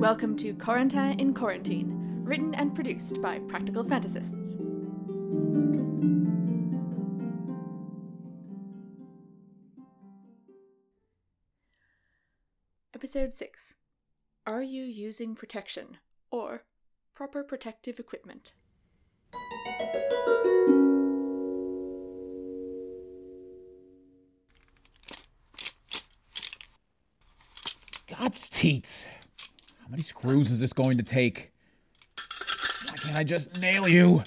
Welcome to Corentin in Quarantine, written and produced by Practical Fantasists. Episode 6 Are you using protection or proper protective equipment? God's teats. How many screws is this going to take? Why can't I just nail you?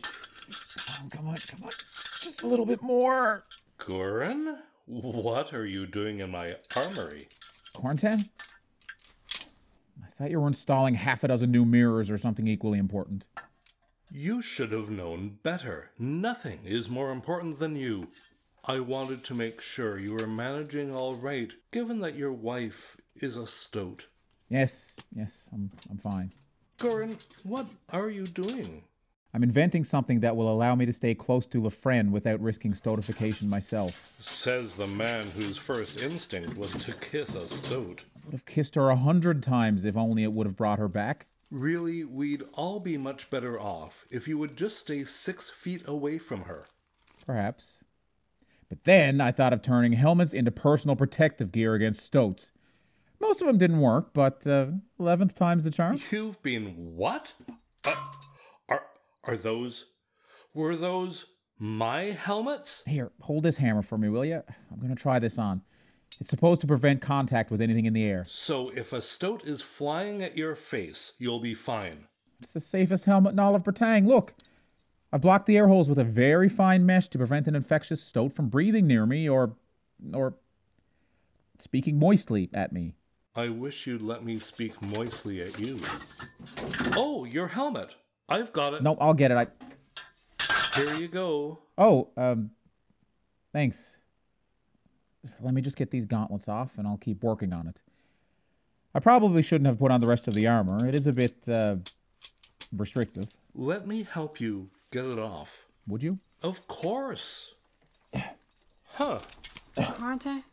Oh, come on, come on. Just a little bit more. Goran? What are you doing in my armory? Corentin? I thought you were installing half a dozen new mirrors or something equally important. You should have known better. Nothing is more important than you. I wanted to make sure you were managing all right, given that your wife is a stoat. Yes, yes, I'm, I'm fine. Goran, what are you doing? I'm inventing something that will allow me to stay close to Lafren without risking stoatification myself. Says the man whose first instinct was to kiss a stoat. I would have kissed her a hundred times if only it would have brought her back. Really, we'd all be much better off if you would just stay six feet away from her. Perhaps. But then I thought of turning helmets into personal protective gear against stoats. Most of them didn't work, but uh, 11th time's the charm. You've been what? Uh, are are those were those my helmets? Here, hold this hammer for me, will you? I'm going to try this on. It's supposed to prevent contact with anything in the air. So if a stoat is flying at your face, you'll be fine. It's the safest helmet in all of Bretagne. Look, I blocked the air holes with a very fine mesh to prevent an infectious stoat from breathing near me or, or speaking moistly at me. I wish you'd let me speak moistly at you. Oh, your helmet. I've got it. No, I'll get it. I. Here you go. Oh, um, thanks. Let me just get these gauntlets off, and I'll keep working on it. I probably shouldn't have put on the rest of the armor. It is a bit uh, restrictive. Let me help you get it off. Would you? Of course. Huh. Corentin?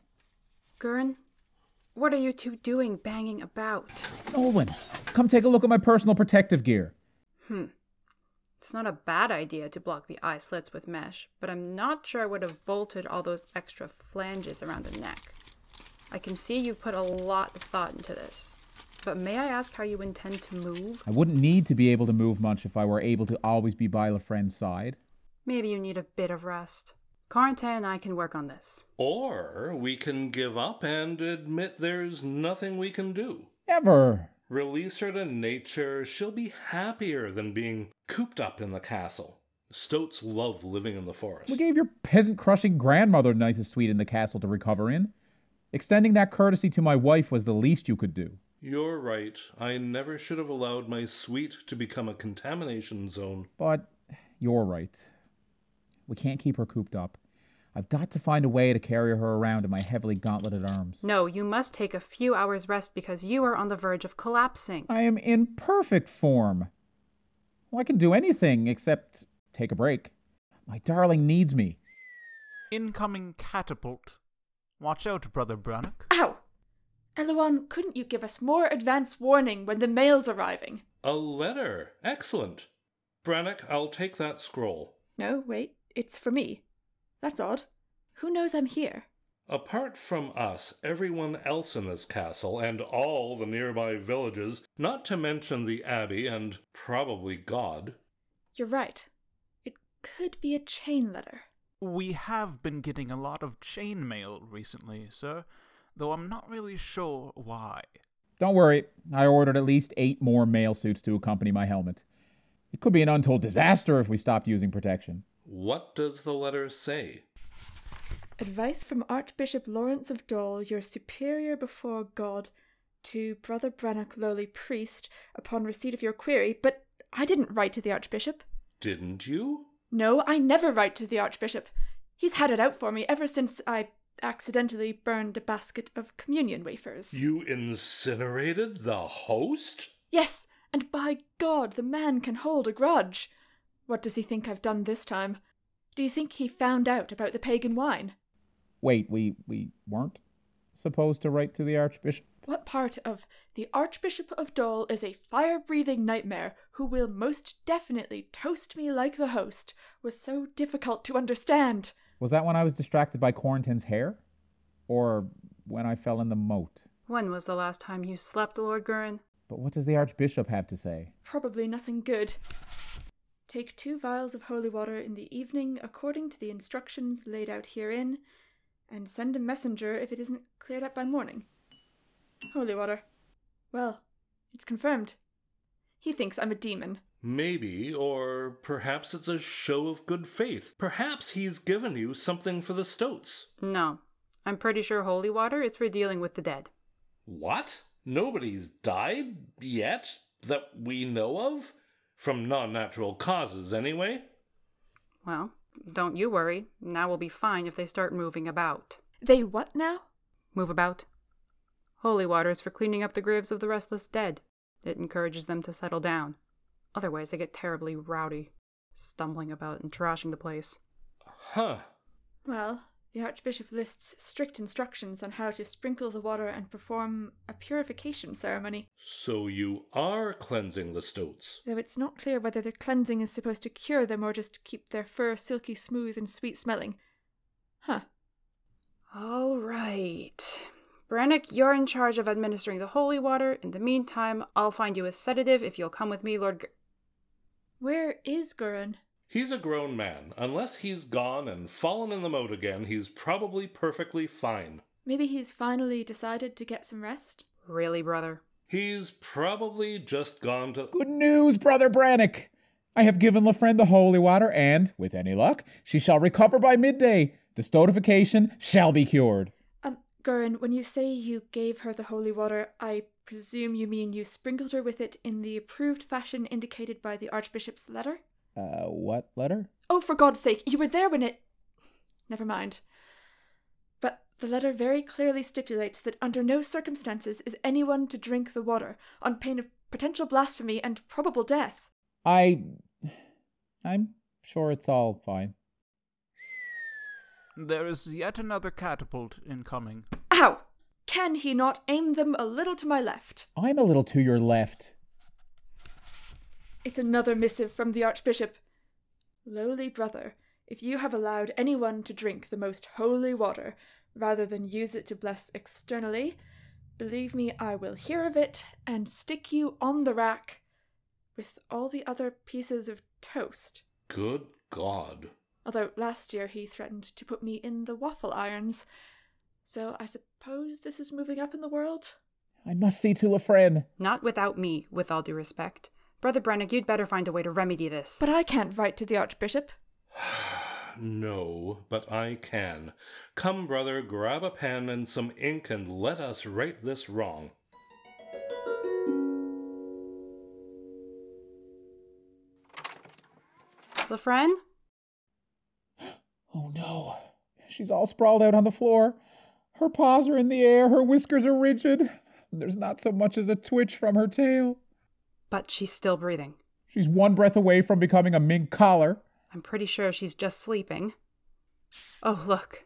Gurren? What are you two doing banging about? Nolan, come take a look at my personal protective gear. Hmm. It's not a bad idea to block the eye slits with mesh, but I'm not sure I would have bolted all those extra flanges around the neck. I can see you've put a lot of thought into this. But may I ask how you intend to move? I wouldn't need to be able to move much if I were able to always be by Lafren's side. Maybe you need a bit of rest. Corentin and I can work on this. Or we can give up and admit there's nothing we can do. Ever. Release her to nature. She'll be happier than being cooped up in the castle. Stoats love living in the forest. We gave your peasant crushing grandmother a nice suite in the castle to recover in. Extending that courtesy to my wife was the least you could do. You're right. I never should have allowed my suite to become a contamination zone. But you're right. We can't keep her cooped up. I've got to find a way to carry her around in my heavily gauntleted arms. No, you must take a few hours rest because you are on the verge of collapsing. I am in perfect form. Well, I can do anything except take a break. My darling needs me. Incoming catapult. Watch out, Brother Brannock. Ow! Eloan, couldn't you give us more advance warning when the mail's arriving? A letter. Excellent. Brannock, I'll take that scroll. No, wait, it's for me. That's odd. Who knows I'm here? Apart from us, everyone else in this castle and all the nearby villages, not to mention the Abbey and probably God. You're right. It could be a chain letter. We have been getting a lot of chain mail recently, sir, though I'm not really sure why. Don't worry, I ordered at least eight more mail suits to accompany my helmet. It could be an untold disaster if we stopped using protection. What does the letter say? Advice from Archbishop Lawrence of Dole, your superior before God, to Brother Brannock, lowly priest, upon receipt of your query. But I didn't write to the Archbishop. Didn't you? No, I never write to the Archbishop. He's had it out for me ever since I accidentally burned a basket of communion wafers. You incinerated the host? Yes, and by God, the man can hold a grudge. What does he think I've done this time? Do you think he found out about the pagan wine? Wait, we we weren't supposed to write to the Archbishop? What part of the Archbishop of Dole is a fire breathing nightmare who will most definitely toast me like the host was so difficult to understand? Was that when I was distracted by Corentin's hair? Or when I fell in the moat? When was the last time you slept, Lord Gurin? But what does the Archbishop have to say? Probably nothing good. Take two vials of holy water in the evening according to the instructions laid out herein, and send a messenger if it isn't cleared up by morning. Holy water. Well, it's confirmed. He thinks I'm a demon. Maybe, or perhaps it's a show of good faith. Perhaps he's given you something for the stoats. No. I'm pretty sure holy water is for dealing with the dead. What? Nobody's died yet that we know of? From non natural causes, anyway? Well, don't you worry. Now we'll be fine if they start moving about. They what now? Move about. Holy water is for cleaning up the graves of the restless dead. It encourages them to settle down. Otherwise, they get terribly rowdy, stumbling about and trashing the place. Huh. Well, the Archbishop lists strict instructions on how to sprinkle the water and perform a purification ceremony, So you are cleansing the stoats. though it's not clear whether the cleansing is supposed to cure them or just keep their fur silky smooth and sweet smelling. Huh. All right. Brannock, you're in charge of administering the holy water. In the meantime, I'll find you a sedative if you'll come with me, Lord. G- Where is Gurren? He's a grown man. Unless he's gone and fallen in the moat again, he's probably perfectly fine. Maybe he's finally decided to get some rest? really, brother? He's probably just gone to. Good news, Brother Brannock! I have given Lafren the holy water, and, with any luck, she shall recover by midday. The stoatification shall be cured. Um, Gurren, when you say you gave her the holy water, I presume you mean you sprinkled her with it in the approved fashion indicated by the Archbishop's letter? Uh, what letter? Oh, for God's sake, you were there when it. Never mind. But the letter very clearly stipulates that under no circumstances is anyone to drink the water, on pain of potential blasphemy and probable death. I. I'm sure it's all fine. There is yet another catapult incoming. Ow! Can he not aim them a little to my left? I'm a little to your left. It's another missive from the Archbishop. Lowly brother, if you have allowed anyone to drink the most holy water rather than use it to bless externally, believe me, I will hear of it and stick you on the rack with all the other pieces of toast. Good God. Although last year he threatened to put me in the waffle irons. So I suppose this is moving up in the world? I must see to Lafren. Not without me, with all due respect. Brother Brannock, you'd better find a way to remedy this. But I can't write to the Archbishop. No, but I can. Come, brother, grab a pen and some ink and let us right this wrong. Lafren? Oh no. She's all sprawled out on the floor. Her paws are in the air, her whiskers are rigid. and There's not so much as a twitch from her tail. But she's still breathing. She's one breath away from becoming a mink collar. I'm pretty sure she's just sleeping. Oh, look.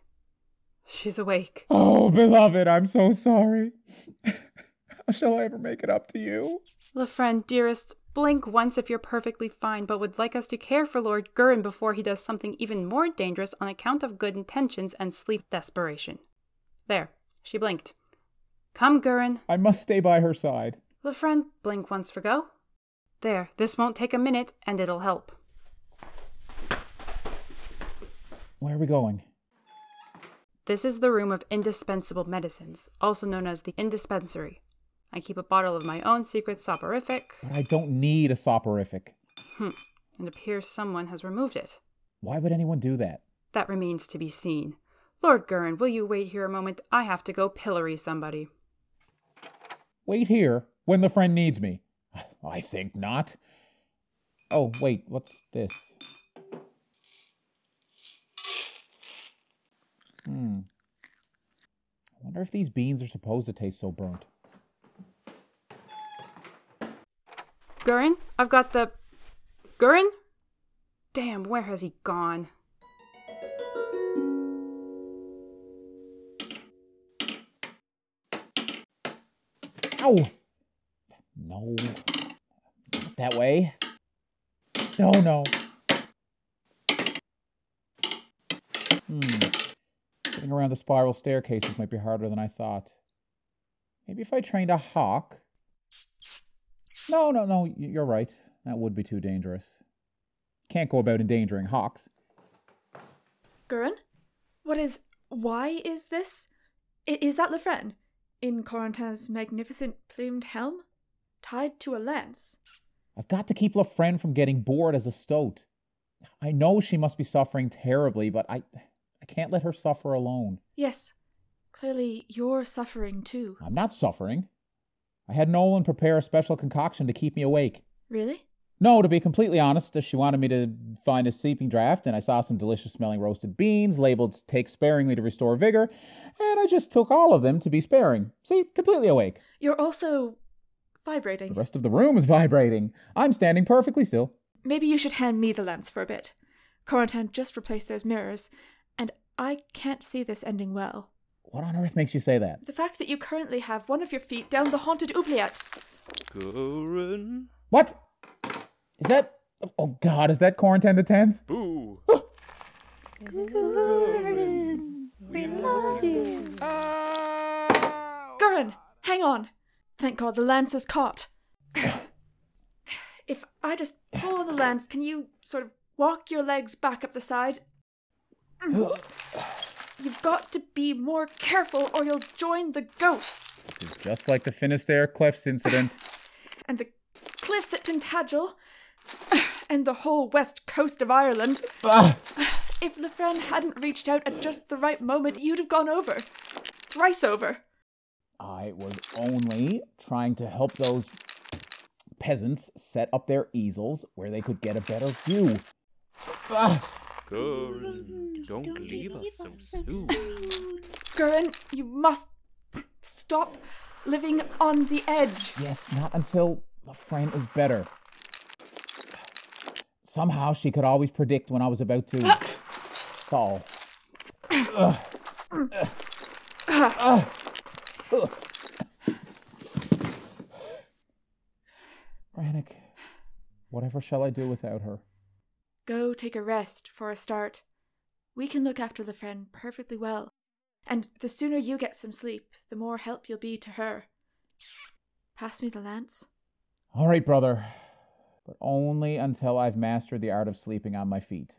She's awake. Oh, beloved, I'm so sorry. How shall I ever make it up to you? Lafren, dearest, blink once if you're perfectly fine, but would like us to care for Lord Gurin before he does something even more dangerous on account of good intentions and sleep desperation. There, she blinked. Come, Gurin. I must stay by her side. Lafren, blink once for go. There, this won't take a minute, and it'll help. Where are we going? This is the room of indispensable medicines, also known as the indispensary. I keep a bottle of my own secret soporific. But I don't need a soporific. Hmm. It appears someone has removed it. Why would anyone do that? That remains to be seen. Lord Gurin, will you wait here a moment? I have to go pillory somebody. Wait here when Lefren needs me. I think not. Oh, wait, what's this? Hmm. I wonder if these beans are supposed to taste so burnt. Gurin, I've got the. Gurin? Damn, where has he gone? Ow! No. That way. No, no. Hmm. Getting around the spiral staircases might be harder than I thought. Maybe if I trained a hawk. No, no, no, you're right. That would be too dangerous. Can't go about endangering hawks. Gurren? What is. Why is this? I- is that Lefren? In Corentin's magnificent plumed helm? Tied to a lance? I've got to keep Lafren from getting bored as a stoat. I know she must be suffering terribly, but I I can't let her suffer alone. Yes. Clearly, you're suffering too. I'm not suffering. I had Nolan prepare a special concoction to keep me awake. Really? No, to be completely honest, she wanted me to find a sleeping draft, and I saw some delicious smelling roasted beans labeled take sparingly to restore vigor, and I just took all of them to be sparing. See, completely awake. You're also The rest of the room is vibrating. I'm standing perfectly still. Maybe you should hand me the lance for a bit. Corentin just replaced those mirrors, and I can't see this ending well. What on earth makes you say that? The fact that you currently have one of your feet down the haunted oubliette. Goran. What? Is that. Oh god, is that Corentin the 10th? Boo. We love you. Gurren, hang on. Thank God the lance is caught. if I just pull on the lance, can you sort of walk your legs back up the side? You've got to be more careful or you'll join the ghosts. It's just like the Finisterre Cliffs incident. And the cliffs at Tintagel. And the whole west coast of Ireland. Ah! If Lefren hadn't reached out at just the right moment, you'd have gone over. Thrice over. I was only trying to help those peasants set up their easels where they could get a better view. Ah! Goran. Don't leave us so soon. Gurren, you must stop living on the edge. Yes, not until Lefren is better. Somehow she could always predict when I was about to ah. fall. Ugh. Ugh. Ah. Ah. Brannock, whatever shall I do without her? Go take a rest for a start. We can look after Lefren perfectly well. And the sooner you get some sleep, the more help you'll be to her. Pass me the lance. All right, brother, but only until I've mastered the art of sleeping on my feet,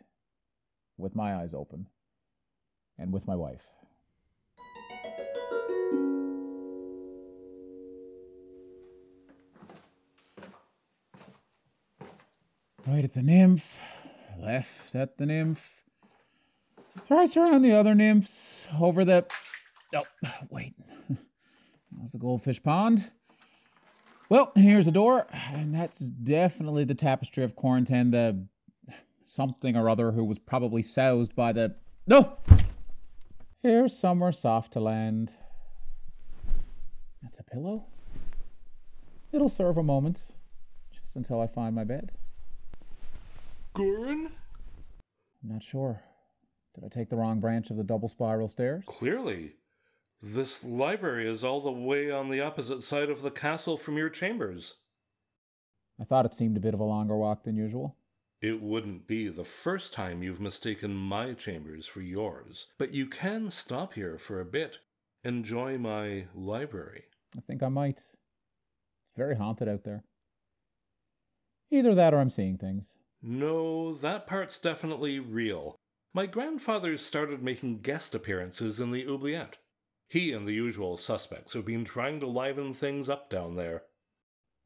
with my eyes open, and with my wife. Right at the nymph, left at the nymph, thrice around the other nymphs, over the. Oh, wait. That's the goldfish pond. Well, here's a door, and that's definitely the tapestry of Corentin, the something or other who was probably soused by the. No! Here's somewhere soft to land. That's a pillow? It'll serve a moment, just until I find my bed. Goran? I'm not sure. Did I take the wrong branch of the double spiral stairs? Clearly. This library is all the way on the opposite side of the castle from your chambers. I thought it seemed a bit of a longer walk than usual. It wouldn't be the first time you've mistaken my chambers for yours, but you can stop here for a bit. Enjoy my library. I think I might. It's very haunted out there. Either that or I'm seeing things. No, that part's definitely real. My grandfather started making guest appearances in the oubliette. He and the usual suspects have been trying to liven things up down there.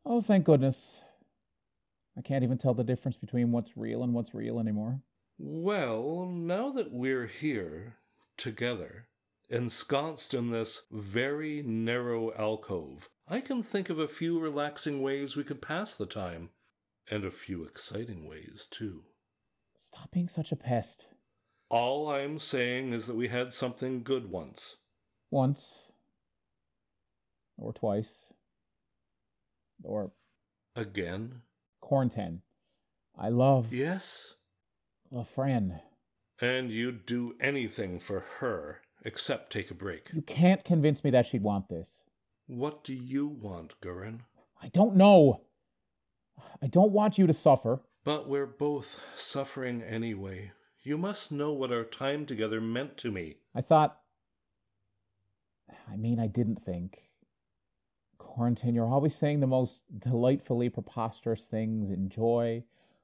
Oh, thank goodness. I can't even tell the difference between what's real and what's real anymore. Well, now that we're here, together, ensconced in this very narrow alcove, I can think of a few relaxing ways we could pass the time. And a few exciting ways, too. Stop being such a pest. All I'm saying is that we had something good once. Once. Or twice. Or Again? Corentin. I love Yes? Lefren. And you'd do anything for her except take a break. You can't convince me that she'd want this. What do you want, Gurren? I don't know. I don't want you to suffer. But we're both suffering anyway. You must know what our time together meant to me. I thought. I mean, I didn't think. Corentin, you're always saying the most delightfully preposterous things in joy,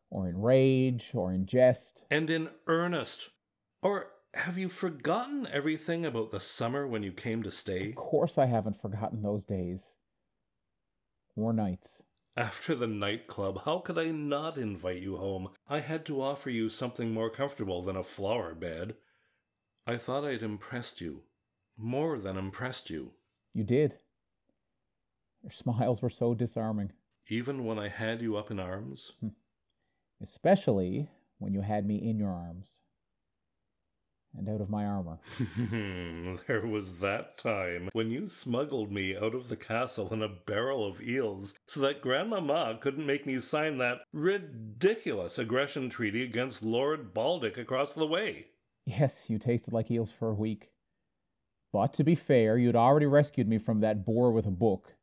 or in rage, or in jest. And in earnest. Or have you forgotten everything about the summer when you came to stay? Of course, I haven't forgotten those days. Or nights. After the nightclub, how could I not invite you home? I had to offer you something more comfortable than a flower bed. I thought I'd impressed you. More than impressed you. You did. Your smiles were so disarming, Even when I had you up in arms? Hmm. especially when you had me in your arms and out of my armor. there was that time when you smuggled me out of the castle in a barrel of eels so that Grandmama couldn't make me sign that ridiculous aggression treaty against Lord Baldic across the way. Yes, you tasted like eels for a week. But to be fair, you'd already rescued me from that boar with a book.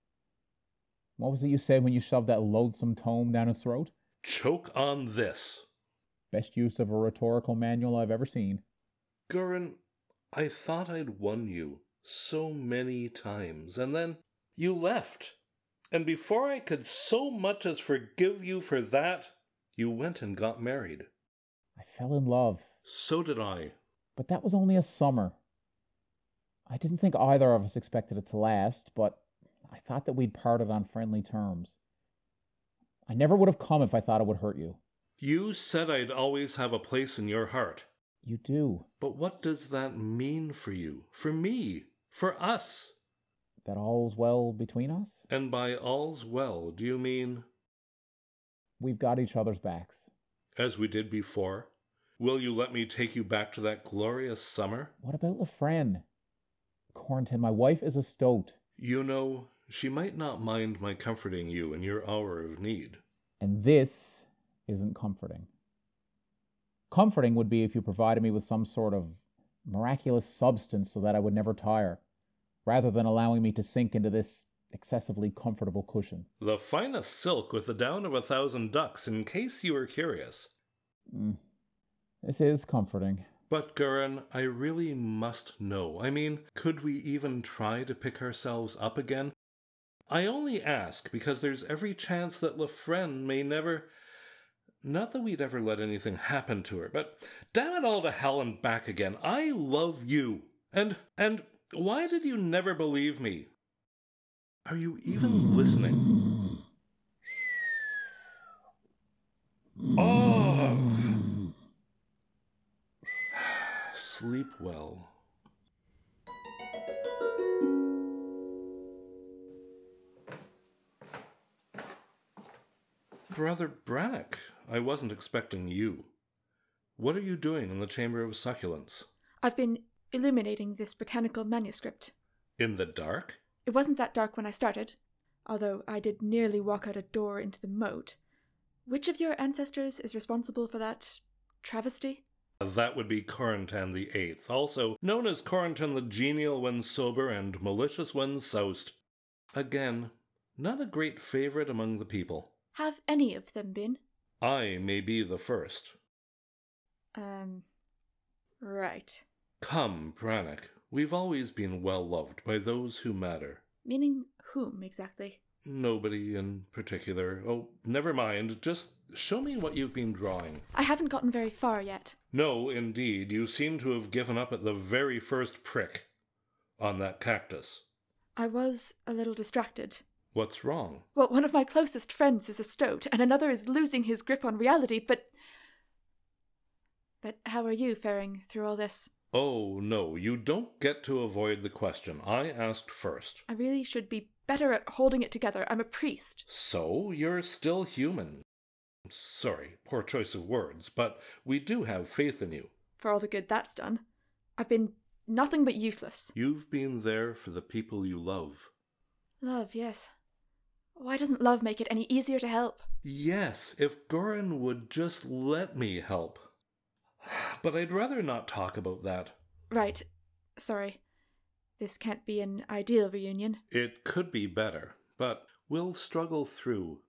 What was it you said when you shoved that loathsome tome down his throat? Choke on this. Best use of a rhetorical manual I've ever seen. Gurren, I thought I'd won you so many times, and then you left. And before I could so much as forgive you for that, you went and got married. I fell in love, So did I. but that was only a summer. I didn't think either of us expected it to last, but I thought that we'd parted on friendly terms. I never would have come if I thought it would hurt you. You said I'd always have a place in your heart. You do. But what does that mean for you? For me? For us? That all's well between us? And by all's well, do you mean We've got each other's backs. as we did before? Will you let me take you back to that glorious summer? What about Lefren? Corentin, my wife is a stoat, You know, she might not mind my comforting you in your hour of need. and this isn't comforting. Comforting would be if you provided me with some sort of miraculous substance so that I would never tire, rather than allowing me to sink into this excessively comfortable cushion. The finest silk with the down of a thousand ducks, in case you were curious. Mm. This is comforting. But, Gurren, I really must know. I mean, could we even try to pick ourselves up again? I only ask because there's every chance that Lefren may never. Not that we'd ever let anything happen to her, but damn it all to hell and back again. I love you. And, and why did you never believe me? Are you even listening? Oh! Sleep well. Brother Brannock, I wasn't expecting you. What are you doing in the Chamber of Succulents? I've been illuminating this botanical manuscript. In the dark? It wasn't that dark when I started, although I did nearly walk out a door into the moat. Which of your ancestors is responsible for that travesty? Uh, that would be Corentin the Eighth, also known as Corentin the Genial when sober and malicious when soused. Again, not a great favorite among the people. Have any of them been? I may be the first. Um, right. Come, Brannock, we've always been well loved by those who matter. Meaning whom exactly? Nobody in particular. Oh, never mind. Just show me what you've been drawing. I haven't gotten very far yet. No, indeed, you seem to have given up at the very first prick on that cactus. I was a little distracted. What's wrong? Well, one of my closest friends is a stoat, and another is losing his grip on reality, but. But how are you faring through all this? Oh, no, you don't get to avoid the question. I asked first. I really should be better at holding it together. I'm a priest. So, you're still human. Sorry, poor choice of words, but we do have faith in you. For all the good that's done. I've been nothing but useless. You've been there for the people you love. Love, yes. Why doesn't love make it any easier to help? Yes, if Goran would just let me help. But I'd rather not talk about that. Right. Sorry. This can't be an ideal reunion. It could be better, but we'll struggle through.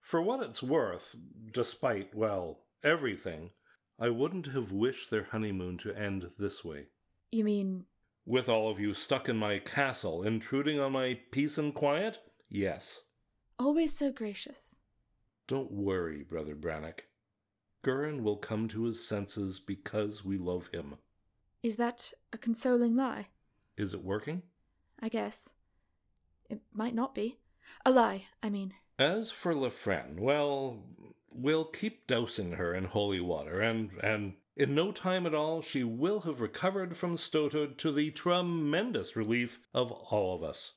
For what it's worth, despite, well, everything, I wouldn't have wished their honeymoon to end this way. You mean With all of you stuck in my castle, intruding on my peace and quiet? Yes. Always so gracious? Don't worry, Brother Brannock. Gurren will come to his senses because we love him. Is that a consoling lie? Is it working? I guess. It might not be. A lie, I mean. As for Lefren, well, we'll keep dousing her in holy water, and and in no time at all she will have recovered from stoathood to the tremendous relief of all of us,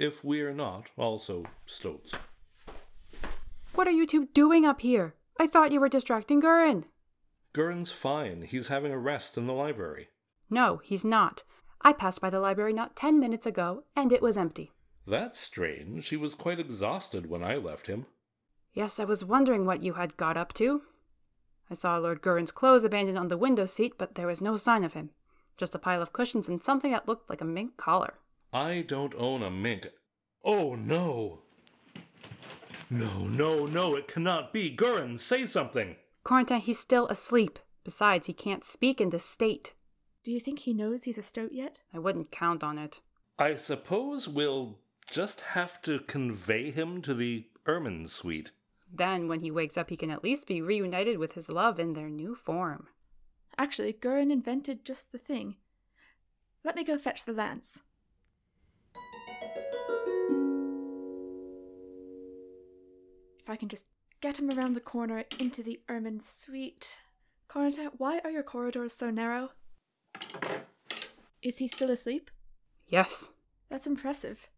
if we are not also stoats. What are you two doing up here? I thought you were distracting Gurren. Gurren's fine. He's having a rest in the library. No, he's not. I passed by the library not ten minutes ago, and it was empty. That's strange. He was quite exhausted when I left him. Yes, I was wondering what you had got up to. I saw Lord Gurren's clothes abandoned on the window seat, but there was no sign of him. Just a pile of cushions and something that looked like a mink collar. I don't own a mink. Oh no! No, no, no, it cannot be. Gurren, say something! Corentin, he's still asleep. Besides, he can't speak in this state. Do you think he knows he's a stoat yet? I wouldn't count on it. I suppose we'll just have to convey him to the Ermine suite. Then, when he wakes up, he can at least be reunited with his love in their new form. Actually, Gurren invented just the thing. Let me go fetch the lance. I can just get him around the corner into the Ermine suite. Corentin, why are your corridors so narrow? Is he still asleep? Yes. That's impressive.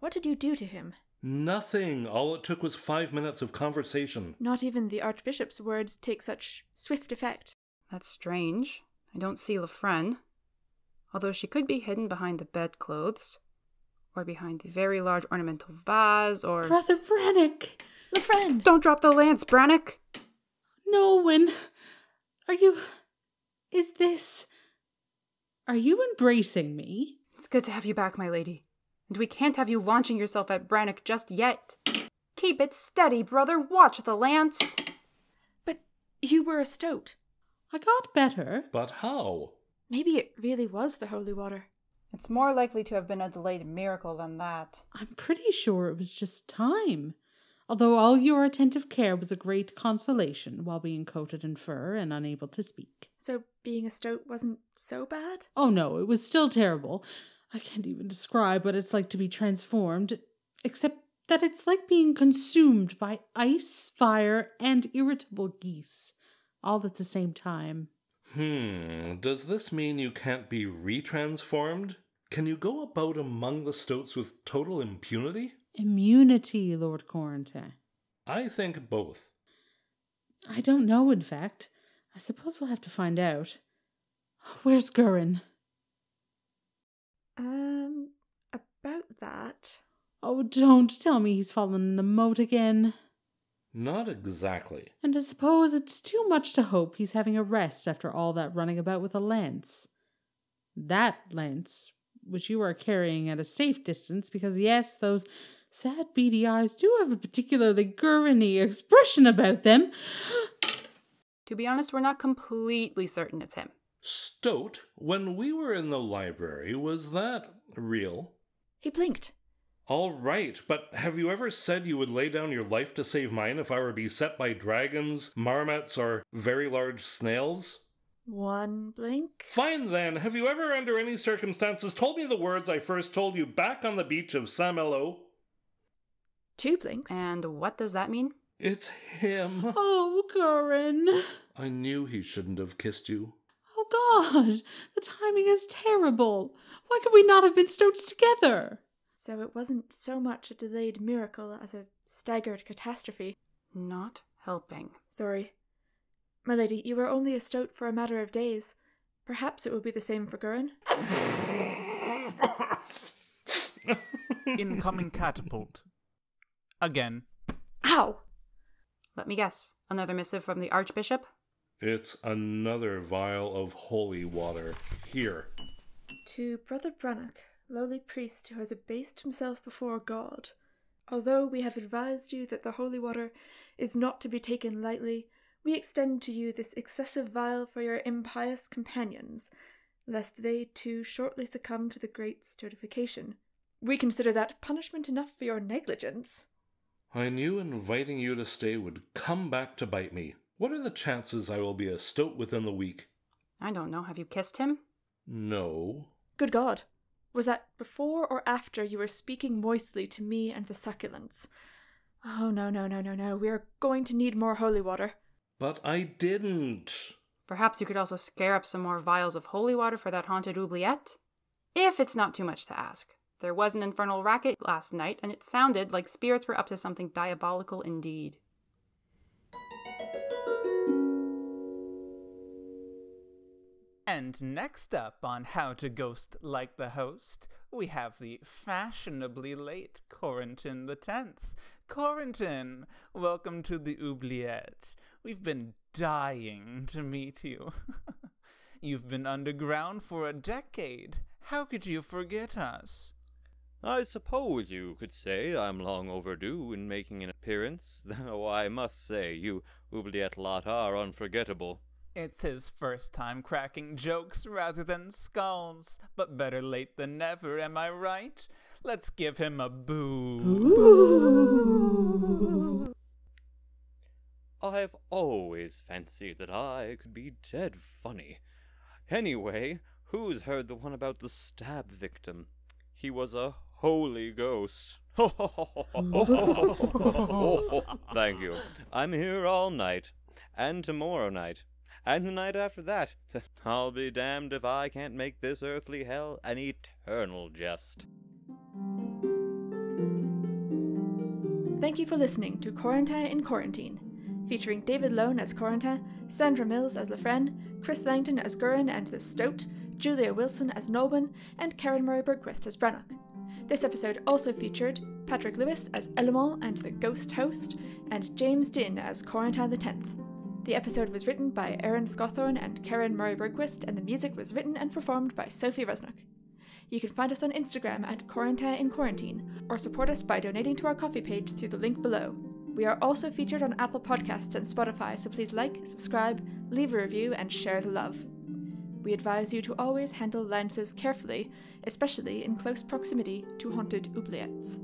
What did you do to him? Nothing. All it took was five minutes of conversation. Not even the Archbishop's words take such swift effect. That's strange. I don't see Lefren. Although she could be hidden behind the bedclothes, or behind the very large ornamental vase, or. Brother Brannock! Lefren! Don't drop the lance, Brannock! Nolan! Are you. Is this. Are you embracing me? It's good to have you back, my lady. And we can't have you launching yourself at Brannock just yet. Keep it steady, brother. Watch the lance. But you were a stoat. I got better. But how? Maybe it really was the holy water. It's more likely to have been a delayed miracle than that. I'm pretty sure it was just time. Although all your attentive care was a great consolation while being coated in fur and unable to speak. So being a stoat wasn't so bad? Oh no, it was still terrible. I can't even describe what it's like to be transformed, except that it's like being consumed by ice, fire, and irritable geese, all at the same time. Hmm, does this mean you can't be retransformed? Can you go about among the stoats with total impunity? Immunity, Lord Corentin. I think both. I don't know, in fact. I suppose we'll have to find out. Where's Gurren? Um, about that. Oh, don't tell me he's fallen in the moat again. Not exactly. And I suppose it's too much to hope he's having a rest after all that running about with a lance. That lance, which you are carrying at a safe distance, because yes, those sad beady eyes do have a particularly gurreny expression about them. To be honest, we're not completely certain it's him. Stoat, when we were in the library, was that real? He blinked. All right, but have you ever said you would lay down your life to save mine if I were beset by dragons, marmots, or very large snails? One blink. Fine then, have you ever, under any circumstances, told me the words I first told you back on the beach of Saint-Malo? Two blinks. And what does that mean? It's him. Oh, Gurren. I knew he shouldn't have kissed you. Oh, God. The timing is terrible. Why could we not have been stoats together? So it wasn't so much a delayed miracle as a staggered catastrophe. Not helping. Sorry. My lady, you were only a stoat for a matter of days. Perhaps it will be the same for Gurren. Incoming catapult. Again. Ow! Let me guess. Another missive from the Archbishop? It's another vial of holy water. Here. To Brother Brannock, lowly priest who has abased himself before God, although we have advised you that the holy water is not to be taken lightly, we extend to you this excessive vial for your impious companions, lest they too shortly succumb to the great stoatification. We consider that punishment enough for your negligence. I knew inviting you to stay would come back to bite me. What are the chances I will be a stoat within the week? I don't know. Have you kissed him? No. Good God! Was that before or after you were speaking moistly to me and the succulents? Oh, no, no, no, no, no. We are going to need more holy water. But I didn't. Perhaps you could also scare up some more vials of holy water for that haunted oubliette? If it's not too much to ask. There was an infernal racket last night, and it sounded like spirits were up to something diabolical indeed. And next up on How to Ghost Like the Host, we have the fashionably late Corentin the Tenth. Corentin, welcome to the Oubliette. We've been dying to meet you. You've been underground for a decade. How could you forget us? I suppose you could say I'm long overdue in making an appearance, though I must say you oubliette lot are unforgettable. It's his first time cracking jokes rather than skulls, but better late than never, am I right? Let's give him a boo. I've always fancied that I could be dead funny. Anyway, who's heard the one about the stab victim? He was a holy ghost. Thank you. I'm here all night, and tomorrow night, and the night after that. I'll be damned if I can't make this earthly hell an eternal jest. Thank you for listening to Corentin in Quarantine, featuring David Lone as Corentin, Sandra Mills as Lefren, Chris Langton as Gurin and the Stoat, Julia Wilson as Nolban, and Karen Murray Bergquist as Brannock. This episode also featured Patrick Lewis as Element and the Ghost Host, and James Din as Corentin Tenth. The episode was written by Aaron Scawthorne and Karen Murray Bergquist, and the music was written and performed by Sophie Resnick. You can find us on Instagram at Corentin in Quarantine, or support us by donating to our Ko-fi page through the link below. We are also featured on Apple Podcasts and Spotify, so please like, subscribe, leave a review, and share the love. We advise you to always handle lances carefully, especially in close proximity to haunted oubliettes.